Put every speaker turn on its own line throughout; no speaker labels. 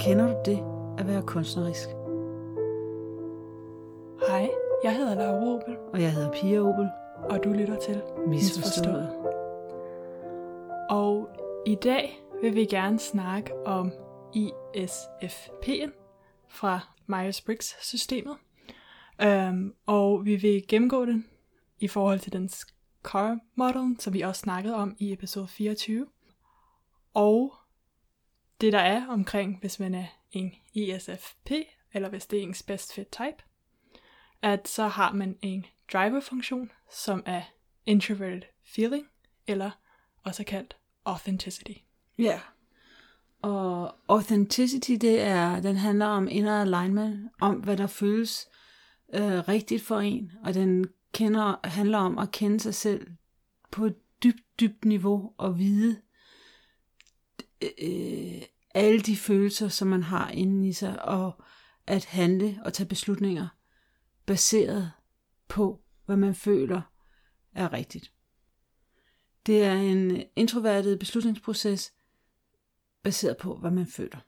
Kender du det at være kunstnerisk?
Hej, jeg hedder Laura Opel,
Og jeg hedder Pia Opel.
og du lytter til
Misforstået.
Og i dag vil vi gerne snakke om ISFP'en fra Myers-Briggs-systemet. Um, og vi vil gennemgå den i forhold til den car model, som vi også snakkede om i episode 24. Og det der er omkring, hvis man er en ISFP, eller hvis det er ens best fit type, at så har man en driver-funktion, som er introverted feeling, eller også kaldt authenticity.
Ja. Og authenticity, det er, den handler om inner alignment, om hvad der føles øh, rigtigt for en, og den kender, handler om at kende sig selv på et dybt, dybt niveau og vide øh, alle de følelser, som man har inde i sig, og at handle og tage beslutninger baseret på, hvad man føler er rigtigt. Det er en introvertet beslutningsproces, baseret på, hvad man føler.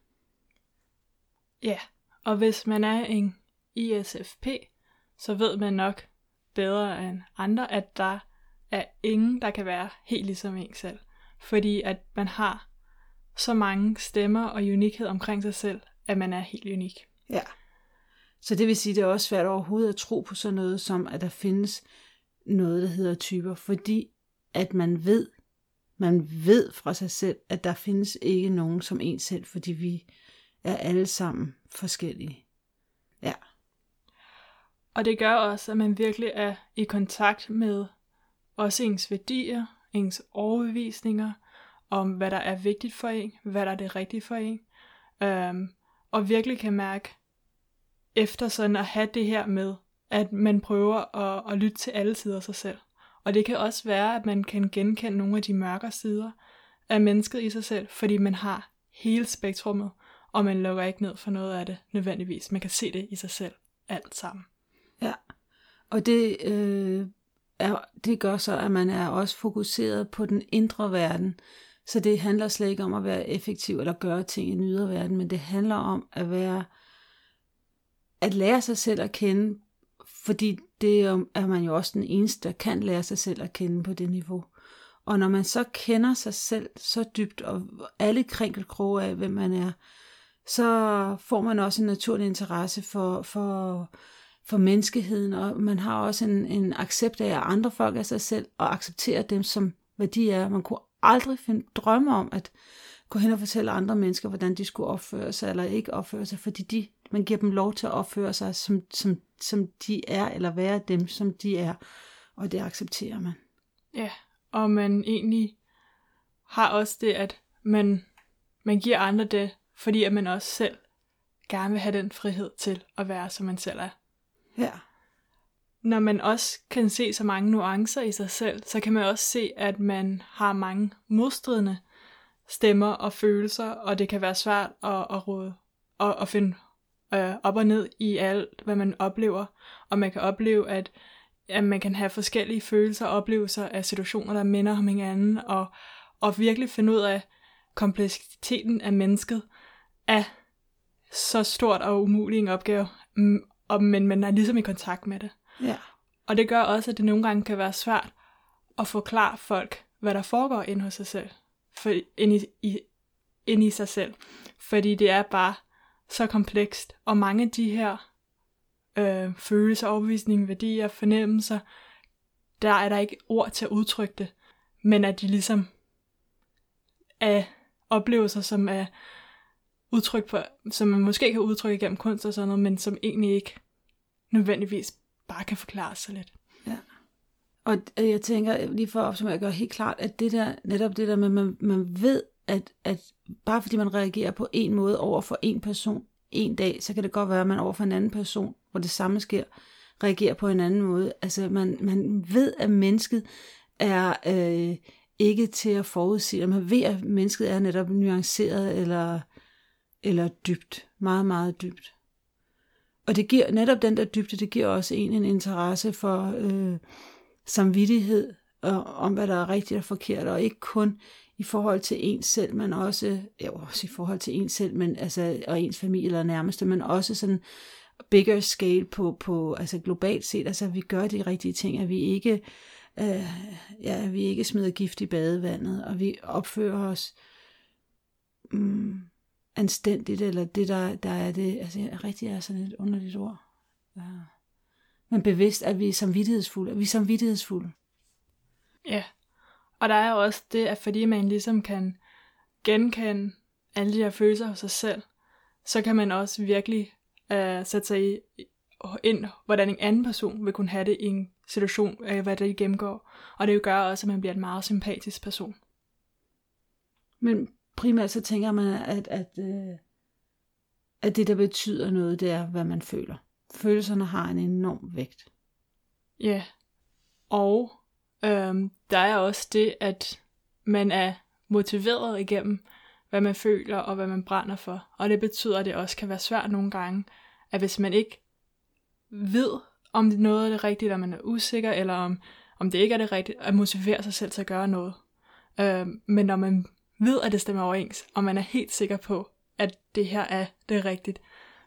Ja, og hvis man er en ISFP, så ved man nok bedre end andre, at der er ingen, der kan være helt ligesom en selv. Fordi at man har så mange stemmer og unikhed omkring sig selv, at man er helt unik.
Ja. Så det vil sige, det er også svært overhovedet at tro på sådan noget, som at der findes noget, der hedder typer, fordi at man ved, man ved fra sig selv, at der findes ikke nogen som en selv, fordi vi er alle sammen forskellige. Ja.
Og det gør også, at man virkelig er i kontakt med også ens værdier, ens overbevisninger, om hvad der er vigtigt for en, hvad der er det rigtige for en, øhm, og virkelig kan mærke efter sådan at have det her med, at man prøver at, at lytte til alle sider af sig selv. Og det kan også være, at man kan genkende nogle af de mørkere sider af mennesket i sig selv, fordi man har hele spektrummet, og man lukker ikke ned for noget af det nødvendigvis. Man kan se det i sig selv, alt sammen.
Og det, øh, er, det gør så, at man er også fokuseret på den indre verden. Så det handler slet ikke om at være effektiv eller gøre ting i den ydre verden, men det handler om at være at lære sig selv at kende, fordi det er man jo også den eneste, der kan lære sig selv at kende på det niveau. Og når man så kender sig selv så dybt, og alle krænkelkroge af, hvem man er, så får man også en naturlig interesse for, for, for menneskeheden, og man har også en, en accept af, at andre folk er sig selv, og accepterer dem som, hvad de er. Man kunne aldrig finde drømme om at gå hen og fortælle andre mennesker, hvordan de skulle opføre sig, eller ikke opføre sig, fordi de, man giver dem lov til at opføre sig, som, som, som de er, eller være dem, som de er, og det accepterer man.
Ja, og man egentlig har også det, at man, man giver andre det, fordi at man også selv gerne vil have den frihed til at være, som man selv er.
Ja.
Når man også kan se så mange nuancer i sig selv, så kan man også se, at man har mange modstridende stemmer og følelser, og det kan være svært at, at, råde, at, at finde øh, op og ned i alt, hvad man oplever. Og man kan opleve, at, at man kan have forskellige følelser og oplevelser af situationer, der minder om hinanden, og, og virkelig finde ud af kompleksiteten af mennesket er så stort og umulig en opgave, mm, og, men man er ligesom i kontakt med det.
Ja.
Og det gør også, at det nogle gange kan være svært at forklare folk, hvad der foregår inde hos sig selv. For, inde, i, i, inde i sig selv. Fordi det er bare så komplekst. Og mange af de her øh, følelser, overbevisninger, værdier, fornemmelser, der er der ikke ord til at udtrykke det. Men at de ligesom er oplevelser, som er udtryk på, som man måske kan udtrykke gennem kunst og sådan noget, men som egentlig ikke nødvendigvis bare kan forklare sig lidt.
Ja. Og øh, jeg tænker, øh, lige for at opsummere, at gøre helt klart, at det der, netop det der med, at man, man ved, at, at bare fordi man reagerer på en måde over for en person en dag, så kan det godt være, at man over for en anden person, hvor det samme sker, reagerer på en anden måde. Altså man, man ved, at mennesket er øh, ikke til at forudsige, man ved, at mennesket er netop nuanceret eller, eller dybt, meget, meget dybt. Og det giver netop den der dybde, det giver også en en interesse for øh, samvittighed og, om, hvad der er rigtigt og forkert, og ikke kun i forhold til ens selv, men også, ja, også i forhold til ens selv, men, altså, og ens familie eller nærmeste, men også sådan bigger scale på, på altså globalt set, altså at vi gør de rigtige ting, at vi ikke, øh, ja, at vi ikke smider gift i badevandet, og vi opfører os mm, anstændigt, eller det der, der er det, altså rigtig er sådan et underligt ord. Ja. Men bevidst, at vi er samvittighedsfulde, at vi er samvittighedsfulde.
Ja, og der er også det, at fordi man ligesom kan genkende alle de her følelser hos sig selv, så kan man også virkelig uh, sætte sig i, ind, hvordan en anden person vil kunne have det i en situation, uh, hvad det gennemgår. Og det gør også, at man bliver en meget sympatisk person.
Men primært så tænker man, at, at, uh, at det, der betyder noget, det er, hvad man føler. Følelserne har en enorm vægt.
Ja, og Øhm, der er også det, at man er motiveret igennem, hvad man føler og hvad man brænder for. Og det betyder, at det også kan være svært nogle gange, at hvis man ikke ved, om det noget er det rigtige, eller man er usikker, eller om, om det ikke er det rigtige, at motivere sig selv til at gøre noget. Øhm, men når man ved, at det stemmer overens, og man er helt sikker på, at det her er det rigtigt,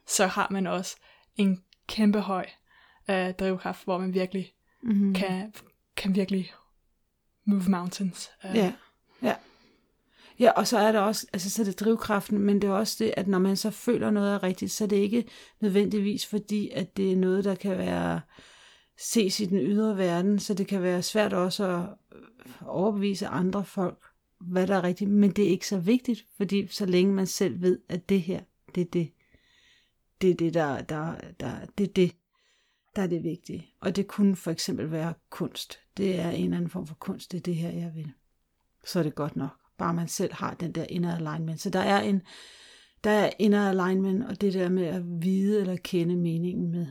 så har man også en kæmpe høj øh, drivkraft, hvor man virkelig mm-hmm. kan, kan virkelig move mountains.
Uh. Ja, ja. Ja, og så er der også, altså så er det drivkraften, men det er også det, at når man så føler noget er rigtigt, så er det ikke nødvendigvis fordi, at det er noget, der kan være ses i den ydre verden, så det kan være svært også at overbevise andre folk, hvad der er rigtigt, men det er ikke så vigtigt, fordi så længe man selv ved, at det her, det er det, det er det, der, der, der det er det, der er det vigtige. Og det kunne for eksempel være kunst. Det er en eller anden form for kunst, det er det her, jeg vil. Så er det godt nok. Bare man selv har den der inner alignment. Så der er en der er inner alignment, og det der med at vide eller kende meningen med,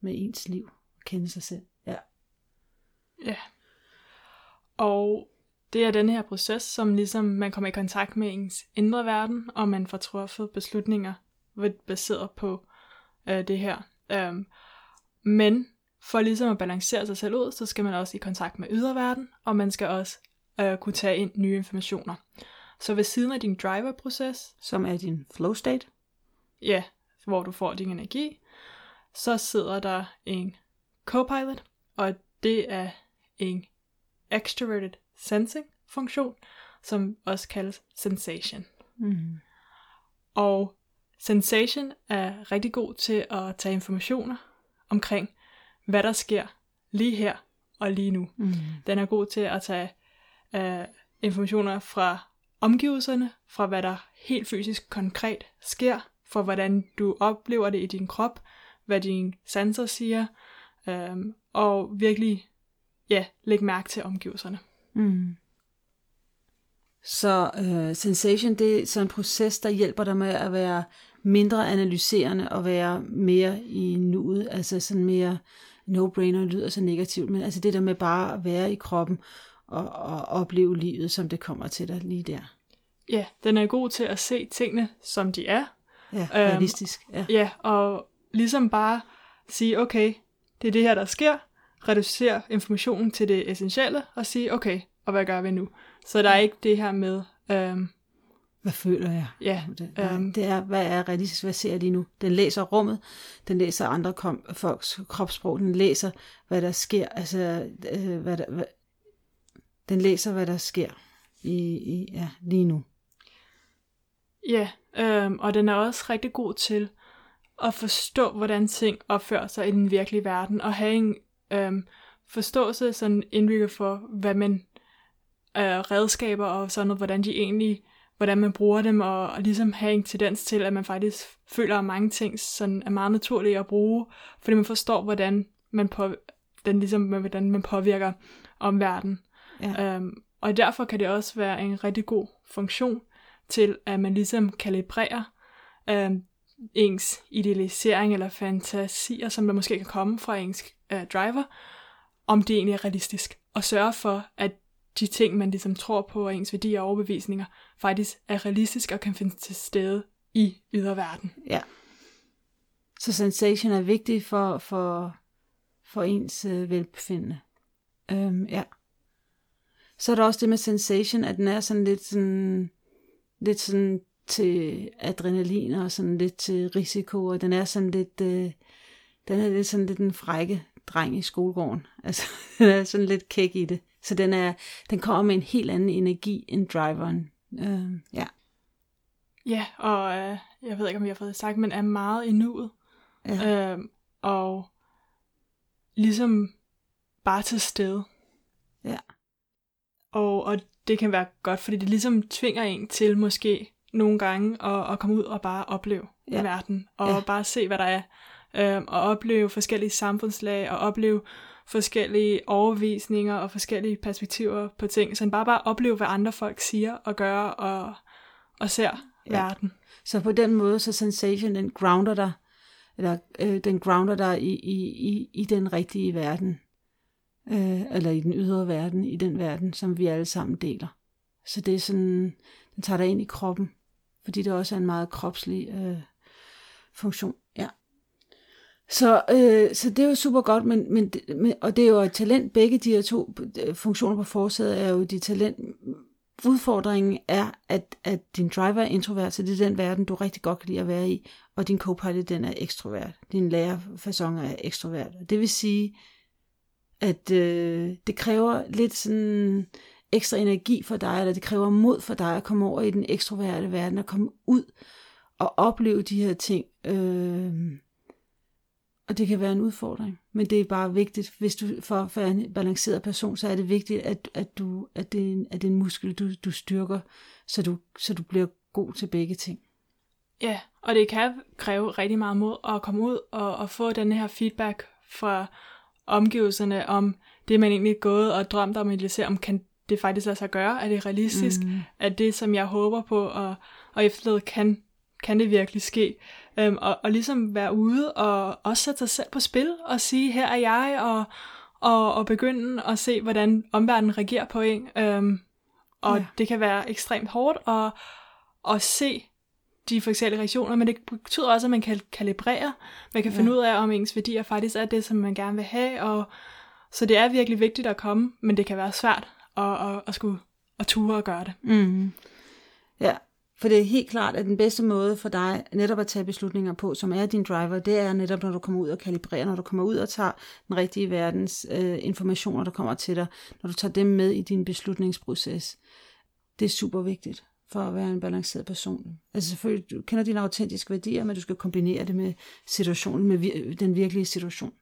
med ens liv. Kende sig selv. Ja.
Ja. Og det er den her proces, som ligesom man kommer i kontakt med ens indre verden, og man får truffet beslutninger baseret på øh, det her. Um, men for ligesom at balancere sig selv ud, så skal man også i kontakt med yderverden, og man skal også øh, kunne tage ind nye informationer. Så ved siden af din driver-proces,
som er din flow state,
ja, hvor du får din energi, så sidder der en copilot, og det er en extroverted sensing funktion, som også kaldes sensation. Mm. Og sensation er rigtig god til at tage informationer omkring, hvad der sker lige her og lige nu. Mm. Den er god til at tage uh, informationer fra omgivelserne, fra hvad der helt fysisk konkret sker, for hvordan du oplever det i din krop, hvad dine sanser siger, um, og virkelig ja, lægge mærke til omgivelserne. Mm.
Så uh, sensation, det er så en proces, der hjælper dig med at være mindre analyserende og være mere i nuet, altså sådan mere no-brainer lyder så negativt, men altså det der med bare at være i kroppen og, og opleve livet, som det kommer til dig lige der.
Ja, den er god til at se tingene, som de er.
Ja, øhm, realistisk.
Ja. ja, og ligesom bare sige, okay, det er det her, der sker, reducere informationen til det essentielle, og sige, okay, og hvad gør vi nu? Så der er ikke det her med, øhm,
hvad føler jeg?
Ja.
Det, um, det er, hvad er realistisk, hvad ser jeg lige nu? Den læser rummet, den læser andre kom, folks kropssprog, den læser, hvad der sker, altså, øh, hvad der, hvad, den læser, hvad der sker i, i, ja, lige nu.
Ja, øhm, og den er også rigtig god til at forstå, hvordan ting opfører sig i den virkelige verden, og have en øhm, forståelse, sådan indbygget for, hvad man øh, redskaber og sådan noget, hvordan de egentlig hvordan man bruger dem, og, og ligesom have en tendens til, at man faktisk føler, at mange ting sådan er meget naturlige at bruge, fordi man forstår, hvordan man, på, den, ligesom, hvordan man påvirker omverdenen. Ja. Um, og derfor kan det også være en rigtig god funktion til, at man ligesom kalibrerer um, ens idealisering eller fantasier, som der måske kan komme fra ens uh, driver, om det egentlig er realistisk. Og sørge for, at de ting, man ligesom tror på, og ens værdier og overbevisninger, faktisk er realistiske og kan finde til stede i yderverden.
Ja. Så sensation er vigtig for, for, for ens øh, velbefindende. Øhm, ja. Så er der også det med sensation, at den er sådan lidt sådan, lidt sådan til adrenalin og sådan lidt til risiko, og den er sådan lidt, øh, den er lidt sådan lidt en frække dreng i skolegården. Altså, den er sådan lidt kæk i det. Så den, er, den kommer med en helt anden energi end driveren. Øh, ja.
Ja, og øh, jeg ved ikke, om jeg har fået det sagt, men er meget i nuet. Ja. Øh, og ligesom bare til stede.
Ja.
Og, og det kan være godt, fordi det ligesom tvinger en til måske nogle gange at, at komme ud og bare opleve ja. verden, og ja. bare se, hvad der er, øhm, og opleve forskellige samfundslag, og opleve forskellige overvisninger og forskellige perspektiver på ting, så bare bare opleve, hvad andre folk siger og gør og, og ser ja. verden.
Så på den måde, så Sensation, den grounder dig, eller øh, den grounder dig i, i, i, i den rigtige verden, øh, eller i den ydre verden, i den verden, som vi alle sammen deler. Så det er sådan, den tager dig ind i kroppen, fordi det også er en meget kropslig øh, funktion. Så, øh, så det er jo super godt, men, men, men, og det er jo et talent, begge de her to øh, funktioner på forsædet er jo de talent. Udfordringen er, at, at din driver er introvert, så det er den verden, du rigtig godt kan lide at være i, og din co-pilot, den er ekstrovert. Din lærerfasong er ekstrovert. Det vil sige, at øh, det kræver lidt sådan ekstra energi for dig, eller det kræver mod for dig at komme over i den ekstroverte verden, og komme ud og opleve de her ting. Øh, og det kan være en udfordring, men det er bare vigtigt, hvis du for, for en balanceret person, så er det vigtigt, at, at, du, at, det, er en, at det er en muskel, du, du styrker, så du, så du bliver god til begge ting.
Ja, og det kan kræve rigtig meget mod at komme ud og, og få den her feedback fra omgivelserne om det, man egentlig er gået og drømt om at realisere, om kan det faktisk lade sig gøre? Er det realistisk? Mm. Er det, som jeg håber på og, og efterlede, kan, kan det virkelig ske? Um, og, og ligesom være ude og også sætte sig selv på spil og sige, her er jeg, og, og, og begynde at se, hvordan omverdenen reagerer på en. Um, og ja. det kan være ekstremt hårdt at, at se de forskellige reaktioner, men det betyder også, at man kan kalibrere, man kan ja. finde ud af, om ens værdier faktisk er det, som man gerne vil have, og så det er virkelig vigtigt at komme, men det kan være svært at, at, at skulle at ture og gøre det.
Mm. Ja, for det er helt klart, at den bedste måde for dig netop at tage beslutninger på, som er din driver, det er netop, når du kommer ud og kalibrerer, når du kommer ud og tager den rigtige verdens øh, informationer, der kommer til dig, når du tager dem med i din beslutningsproces. Det er super vigtigt for at være en balanceret person. Altså selvfølgelig, du kender dine autentiske værdier, men du skal kombinere det med situationen, med vir- den virkelige situation.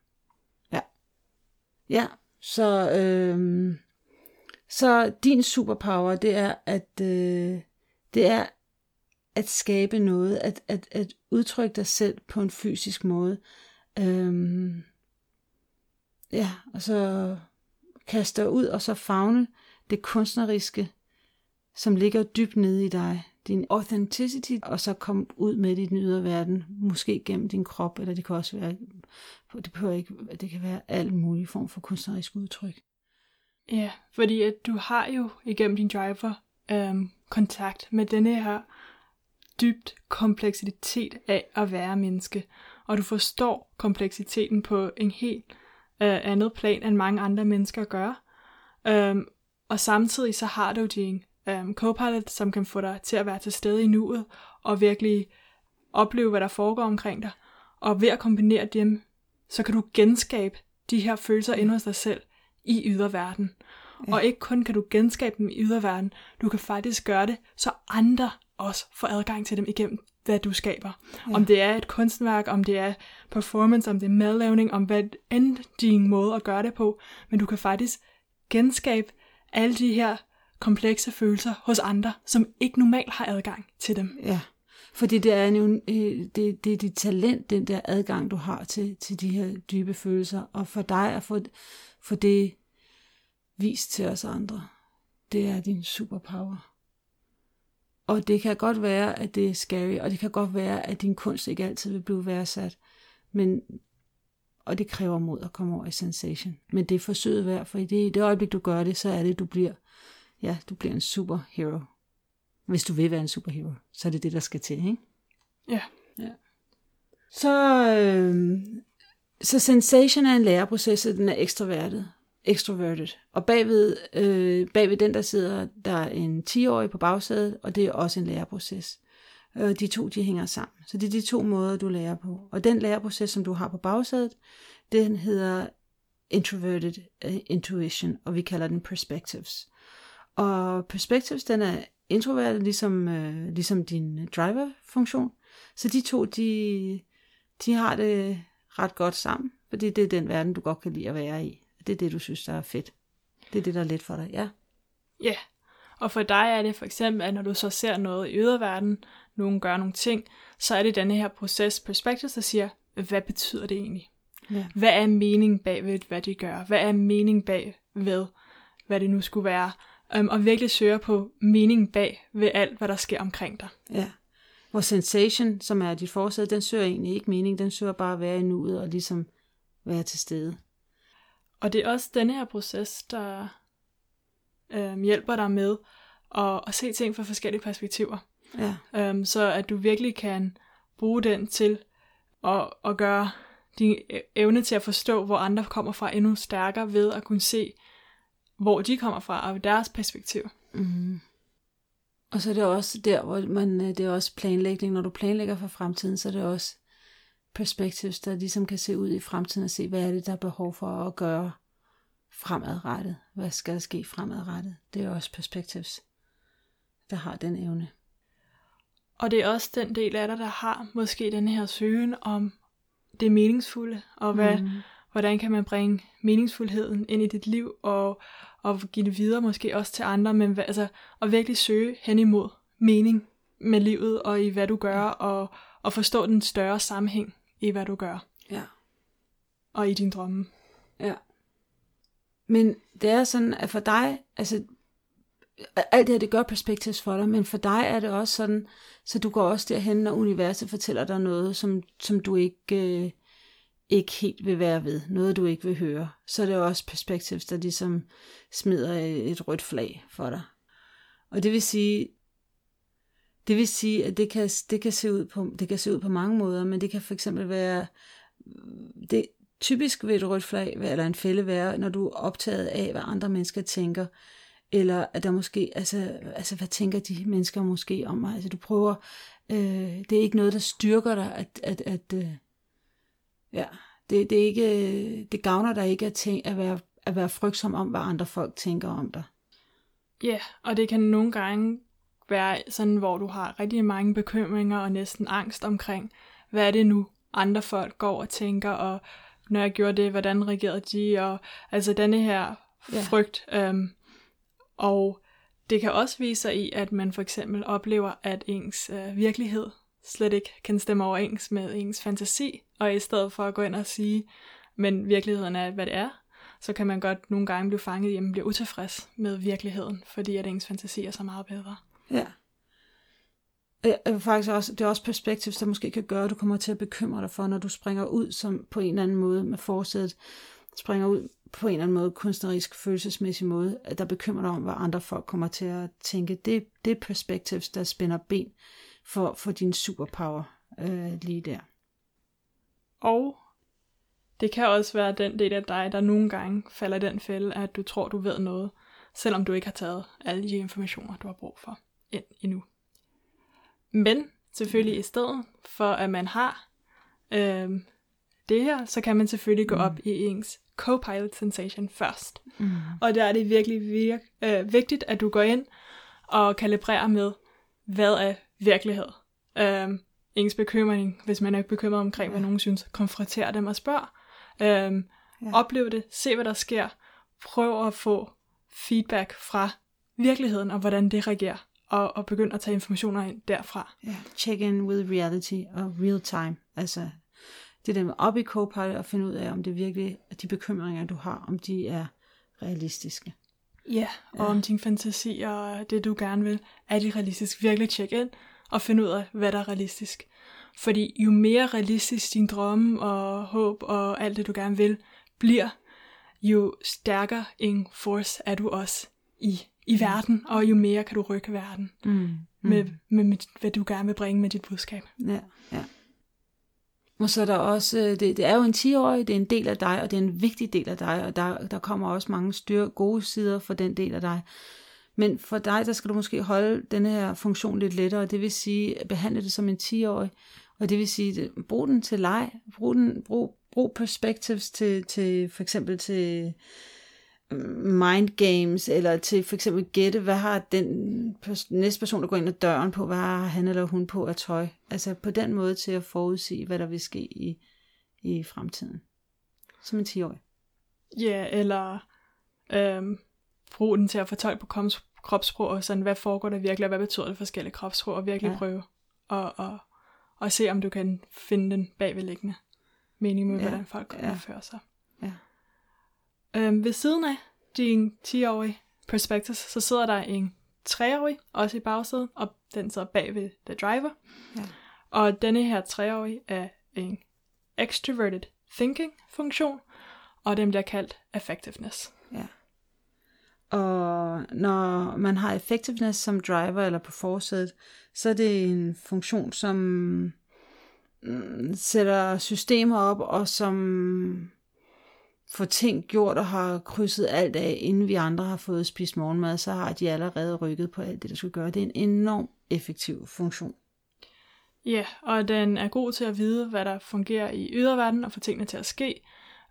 Ja. Ja, så, øh, så din superpower, det er, at øh, det er at skabe noget, at, at, at udtrykke dig selv på en fysisk måde. Øhm, ja, og så kaste dig ud, og så fagne det kunstneriske, som ligger dybt nede i dig, din authenticity, og så komme ud med det i den ydre verden, måske gennem din krop, eller det kan også være, det, kan ikke, det kan være alt mulig form for kunstnerisk udtryk.
Ja, fordi at du har jo igennem din driver øhm, kontakt med denne her dybt kompleksitet af at være menneske, og du forstår kompleksiteten på en helt øh, andet plan, end mange andre mennesker gør. Øhm, og samtidig så har du din um, Copilot, som kan få dig til at være til stede i nuet, og virkelig opleve, hvad der foregår omkring dig. Og ved at kombinere dem, så kan du genskabe de her følelser inde hos dig selv i yderverden. Ja. Og ikke kun kan du genskabe dem i yderverden, du kan faktisk gøre det, så andre også får adgang til dem igennem, hvad du skaber. Ja. Om det er et kunstværk, om det er performance, om det er madlavning, om hvad end din måde at gøre det på, men du kan faktisk genskabe alle de her komplekse følelser hos andre, som ikke normalt har adgang til dem.
Ja, fordi det er jo det, det er dit talent, den der adgang, du har til, til de her dybe følelser, og for dig at få, få det vist til os andre, det er din superpower. Og det kan godt være, at det er scary, og det kan godt være, at din kunst ikke altid vil blive værdsat, men og det kræver mod at komme over i sensation. Men det er forsøget værd, for i det, i det øjeblik, du gør det, så er det, du bliver ja, du bliver en superhero. Hvis du vil være en superhero, så er det det, der skal til, ikke?
Ja.
ja. Så, øh, så sensation er en læreproces, og den er ekstravertet extroverted. Og bagved, øh, bagved den, der sidder der er en 10-årig på bagsædet, og det er også en læreproces. Øh, de to, de hænger sammen. Så det er de to måder, du lærer på. Og den læreproces, som du har på bagsædet, den hedder introverted øh, intuition, og vi kalder den perspectives. Og perspectives, den er introvert, ligesom, øh, ligesom din driver-funktion. Så de to, de, de har det ret godt sammen, fordi det er den verden, du godt kan lide at være i. Det er det, du synes, der er fedt. Det er det, der er let for dig, ja.
Ja, og for dig er det for eksempel, at når du så ser noget i yderverden, nogen gør nogle ting, så er det denne her proces perspektiv, der siger, hvad betyder det egentlig? Ja. Hvad er mening bag ved, hvad de gør? Hvad er mening bag ved, hvad det nu skulle være? Um, og virkelig søger på mening bag ved alt, hvad der sker omkring dig.
Ja. Hvor sensation, som er dit forsæde, den søger egentlig ikke mening, den søger bare at være i nuet og ligesom være til stede.
Og det er også denne her proces, der øhm, hjælper dig med at, at se ting fra forskellige perspektiver. Ja. Øhm, så at du virkelig kan bruge den til at, at gøre din evne til at forstå, hvor andre kommer fra, endnu stærkere ved at kunne se, hvor de kommer fra, og deres perspektiv.
Mm. Og så er det også der, hvor man, øh, det er også planlægning. Når du planlægger for fremtiden, så er det også perspectives, der ligesom kan se ud i fremtiden og se, hvad er det, der er behov for at gøre fremadrettet. Hvad skal der ske fremadrettet? Det er også perspectives, der har den evne.
Og det er også den del af dig, der har måske den her søgen om det meningsfulde, og hvad, mm. hvordan kan man bringe meningsfuldheden ind i dit liv, og, og give det videre måske også til andre, men altså, at virkelig søge hen imod mening med livet, og i hvad du gør, og, og forstå den større sammenhæng i hvad du gør.
Ja.
Og i din drømme.
Ja. Men det er sådan, at for dig, altså alt det her, det gør perspektivs for dig, men for dig er det også sådan, så du går også derhen, når universet fortæller dig noget, som, som du ikke, øh, ikke helt vil være ved, noget du ikke vil høre. Så er det også perspektivs, der ligesom smider et rødt flag for dig. Og det vil sige, det vil sige, at det kan, det kan, se, ud på, det kan se ud på mange måder, men det kan for eksempel være, det, typisk ved et rødt flag, eller en fælde være, når du er optaget af, hvad andre mennesker tænker, eller at der måske, altså, altså hvad tænker de mennesker måske om mig? Altså du prøver, øh, det er ikke noget, der styrker dig, at, at, at øh, ja, det, det, er ikke, det gavner dig ikke at, tænke, at, være, at være frygtsom om, hvad andre folk tænker om dig.
Ja, yeah, og det kan nogle gange være sådan, hvor du har rigtig mange bekymringer og næsten angst omkring, hvad er det nu, andre folk går og tænker, og når jeg gjorde det, hvordan reagerede de, og altså denne her frygt. Ja. Øhm, og det kan også vise sig i, at man for eksempel oplever, at ens øh, virkelighed slet ikke kan stemme overens med ens fantasi, og i stedet for at gå ind og sige, men virkeligheden er, hvad det er, så kan man godt nogle gange blive fanget i, at man bliver utilfreds med virkeligheden, fordi at ens fantasi er så meget bedre.
Ja. Jeg faktisk også, det er også perspektiv, der måske kan gøre, at du kommer til at bekymre dig for, når du springer ud som på en eller anden måde med forsæt, springer ud på en eller anden måde kunstnerisk, følelsesmæssig måde, at der bekymrer dig om, hvad andre folk kommer til at tænke. Det, det er perspektivs, der spænder ben for, for din superpower øh, lige der.
Og det kan også være den del af dig, der nogle gange falder i den fælde, at du tror, du ved noget, selvom du ikke har taget alle de informationer, du har brug for ind endnu. Men selvfølgelig i stedet for, at man har øh, det her, så kan man selvfølgelig gå mm. op i ens Copilot Sensation først. Mm. Og der er det virkelig virk, øh, vigtigt, at du går ind og kalibrerer med, hvad er virkelighed. Øh, ens bekymring, hvis man er bekymret omkring, hvad nogen synes, konfronter dem og spørg. Øh, ja. Oplev det, se hvad der sker, prøv at få feedback fra virkeligheden, og hvordan det reagerer, og, og begynd at tage informationer ind derfra.
Ja. Check in with reality og real time, altså det der med op i Copilot og finde ud af, om det virkelig er de bekymringer, du har, om de er realistiske.
Ja, og ja. om din fantasi og det, du gerne vil, er de realistisk. Virkelig tjek ind og finde ud af, hvad der er realistisk. Fordi jo mere realistisk din drømme og håb og alt det, du gerne vil, bliver, jo stærkere en force er du også i, i verden, og jo mere kan du rykke verden mm. Mm. Med, med, med, hvad du gerne vil bringe med dit budskab.
Ja, ja. Og så er der også, øh, det, det er jo en 10-årig, det er en del af dig, og det er en vigtig del af dig, og der, der kommer også mange styr, gode sider for den del af dig. Men for dig, der skal du måske holde denne her funktion lidt lettere, det vil sige, behandle det som en 10-årig, og det vil sige, brug den til leg, brug, den, brug, brug perspectives til, til for eksempel til mind games, eller til for eksempel gætte, hvad har den næste person, der går ind ad døren på, hvad har han eller hun på af tøj. Altså på den måde til at forudsige, hvad der vil ske i, i fremtiden. Som en 10-årig.
Ja, eller øhm, brug den til at fortolke på kropssprog, og sådan, hvad foregår der virkelig, og hvad betyder det forskellige kropssprog, og virkelig ja. prøve at, at, at se, om du kan finde den bagvedliggende mening med, ja. hvordan folk ja. opfører sig. Øhm, ved siden af din 10-årige Perspectives, så sidder der en 3-årig, også i bagsædet, og den sidder bag ved the driver. Ja. Og denne her 3-årige er en extroverted thinking funktion, og den bliver kaldt effectiveness. Ja.
Og når man har effectiveness som driver eller på forsædet, så er det en funktion, som mm, sætter systemer op, og som får ting gjort og har krydset alt af, inden vi andre har fået spist morgenmad, så har de allerede rykket på alt det, der skal gøre. Det er en enorm effektiv funktion.
Ja, og den er god til at vide, hvad der fungerer i yderverdenen og få tingene til at ske,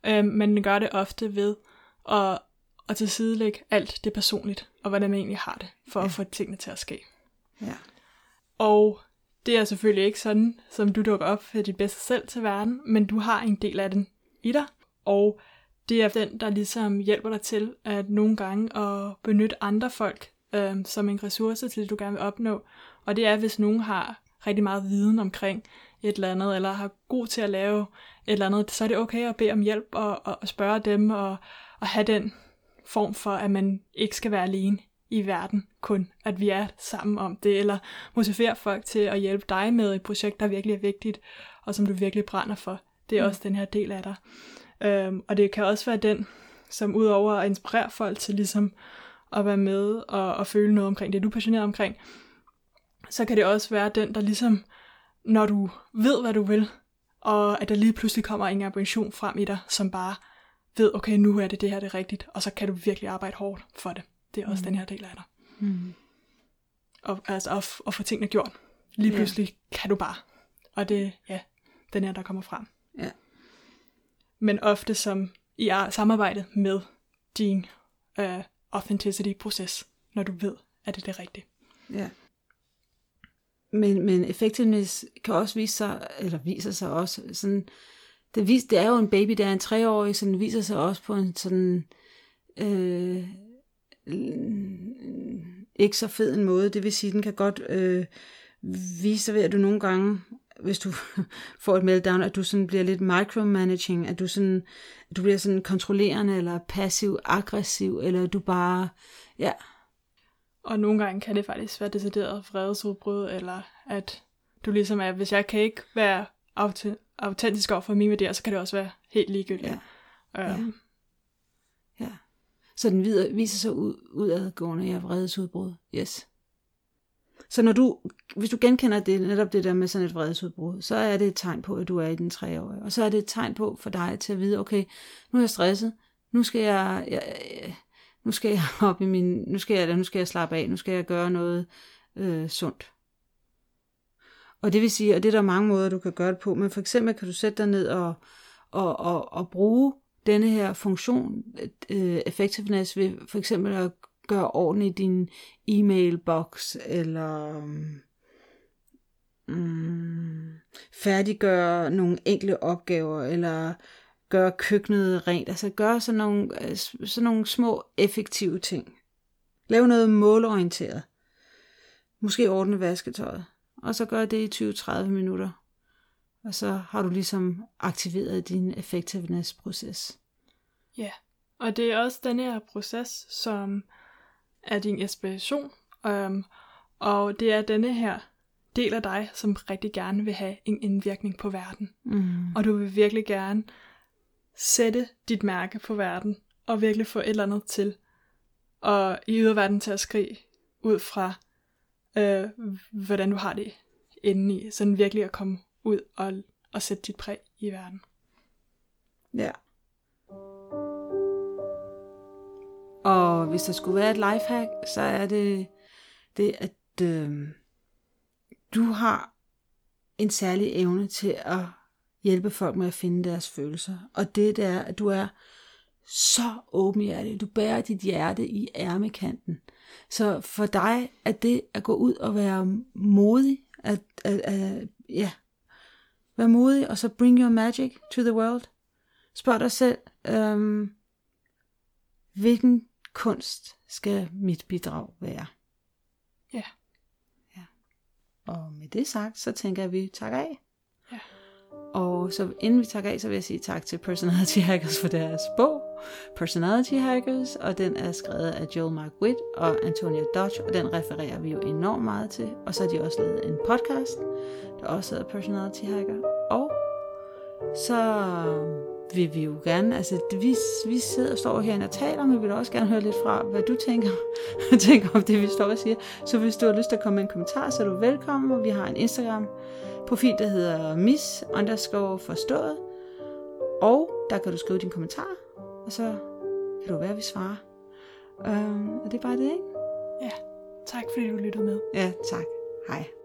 øhm, men den gør det ofte ved at, at tilsidelægge alt det personligt, og hvordan man egentlig har det, for ja. at få tingene til at ske. Ja. Og det er selvfølgelig ikke sådan, som du dukker op for dit bedste selv til verden, men du har en del af den i dig, og det er den, der ligesom hjælper dig til at nogle gange at benytte andre folk øh, som en ressource til det, du gerne vil opnå. Og det er, hvis nogen har rigtig meget viden omkring et eller andet, eller har god til at lave et eller andet, så er det okay at bede om hjælp og, og, og spørge dem, og, og have den form for, at man ikke skal være alene i verden kun, at vi er sammen om det, eller motivere folk til at hjælpe dig med et projekt, der virkelig er vigtigt, og som du virkelig brænder for. Det er mm. også den her del af dig. Øhm, og det kan også være den, som udover at inspirere folk til ligesom at være med og, og føle noget omkring det, du er passioneret omkring, så kan det også være den, der ligesom, når du ved, hvad du vil, og at der lige pludselig kommer en ambition frem i dig, som bare ved, okay, nu er det det her, det er rigtigt, og så kan du virkelig arbejde hårdt for det. Det er også mm. den her del af dig. Mm. Og, altså, at, at få tingene gjort. Lige pludselig ja. kan du bare. Og det, ja, den her, der kommer frem. Men ofte som i samarbejde med din uh, authenticity-proces, når du ved, at det er det rigtige. Ja.
Men, men effectiveness kan også vise sig, eller viser sig også sådan, det, vis, det er jo en baby, der er en treårig, så den viser sig også på en sådan, øh, ikke så fed en måde. Det vil sige, den kan godt øh, vise sig ved, at du nogle gange hvis du får et meltdown, at du sådan bliver lidt micromanaging, at du, sådan, at du bliver sådan kontrollerende, eller passiv-aggressiv, eller du bare, ja.
Og nogle gange kan det faktisk være decideret vredesudbrud, eller at du ligesom er, hvis jeg kan ikke være autentisk over for mine værdier, så kan det også være helt ligegyldigt. Ja. Um.
ja. ja. Så den viser sig ud, udadgående af vredesudbrud. Yes. Så når du, hvis du genkender det, netop det der med sådan et vredesudbrud, så er det et tegn på, at du er i den treårige. Og så er det et tegn på for dig til at vide, okay, nu er jeg stresset, nu skal jeg, jeg nu skal jeg op i min, nu skal jeg, nu skal jeg slappe af, nu skal jeg gøre noget øh, sundt. Og det vil sige, og det er der mange måder, du kan gøre det på, men for eksempel kan du sætte dig ned og, og, og, og bruge denne her funktion, øh, effectiveness, ved for eksempel at gøre ordentligt din e-mailbox, eller mm, mm færdiggøre nogle enkle opgaver, eller gøre køkkenet rent. Altså gøre sådan nogle, øh, sådan nogle små effektive ting. Lav noget målorienteret. Måske ordne vasketøjet. Og så gør det i 20-30 minutter. Og så har du ligesom aktiveret din effectiveness-proces.
Ja, og det er også den her proces, som er din inspiration, um, og det er denne her del af dig, som rigtig gerne vil have en indvirkning på verden. Mm. Og du vil virkelig gerne sætte dit mærke på verden, og virkelig få et eller andet til, og i yderverden til at skrige ud fra, øh, hvordan du har det indeni. Sådan virkelig at komme ud og, at sætte dit præg i verden.
Ja. Og hvis der skulle være et lifehack, så er det det, at øh, du har en særlig evne til at hjælpe folk med at finde deres følelser. Og det, det er, at du er så åbenhjertig. Du bærer dit hjerte i ærmekanten. Så for dig er det at gå ud og være modig, at, at, at ja, være modig, og så bring your magic to the world. Spørg dig selv, øhm, hvilken kunst skal mit bidrag være?
Ja.
ja. Og med det sagt, så tænker jeg, at vi takker af.
Ja.
Og så inden vi takker af, så vil jeg sige tak til Personality Hackers for deres bog, Personality Hackers, og den er skrevet af Joel Mark Witt og Antonio Dodge, og den refererer vi jo enormt meget til. Og så har de også lavet en podcast, der også hedder Personality Hacker. Og så vil vi jo gerne, altså vi, vi sidder og står herinde og taler, men vi vil også gerne høre lidt fra, hvad du tænker, tænker om det, vi står og siger. Så hvis du har lyst til at komme med en kommentar, så er du velkommen, og vi har en Instagram profil, der hedder miss underscore forstået, og der kan du skrive din kommentar, og så kan du være, at vi svarer. Um, og det er bare det, ikke?
Ja, tak fordi du lyttede med.
Ja, tak. Hej.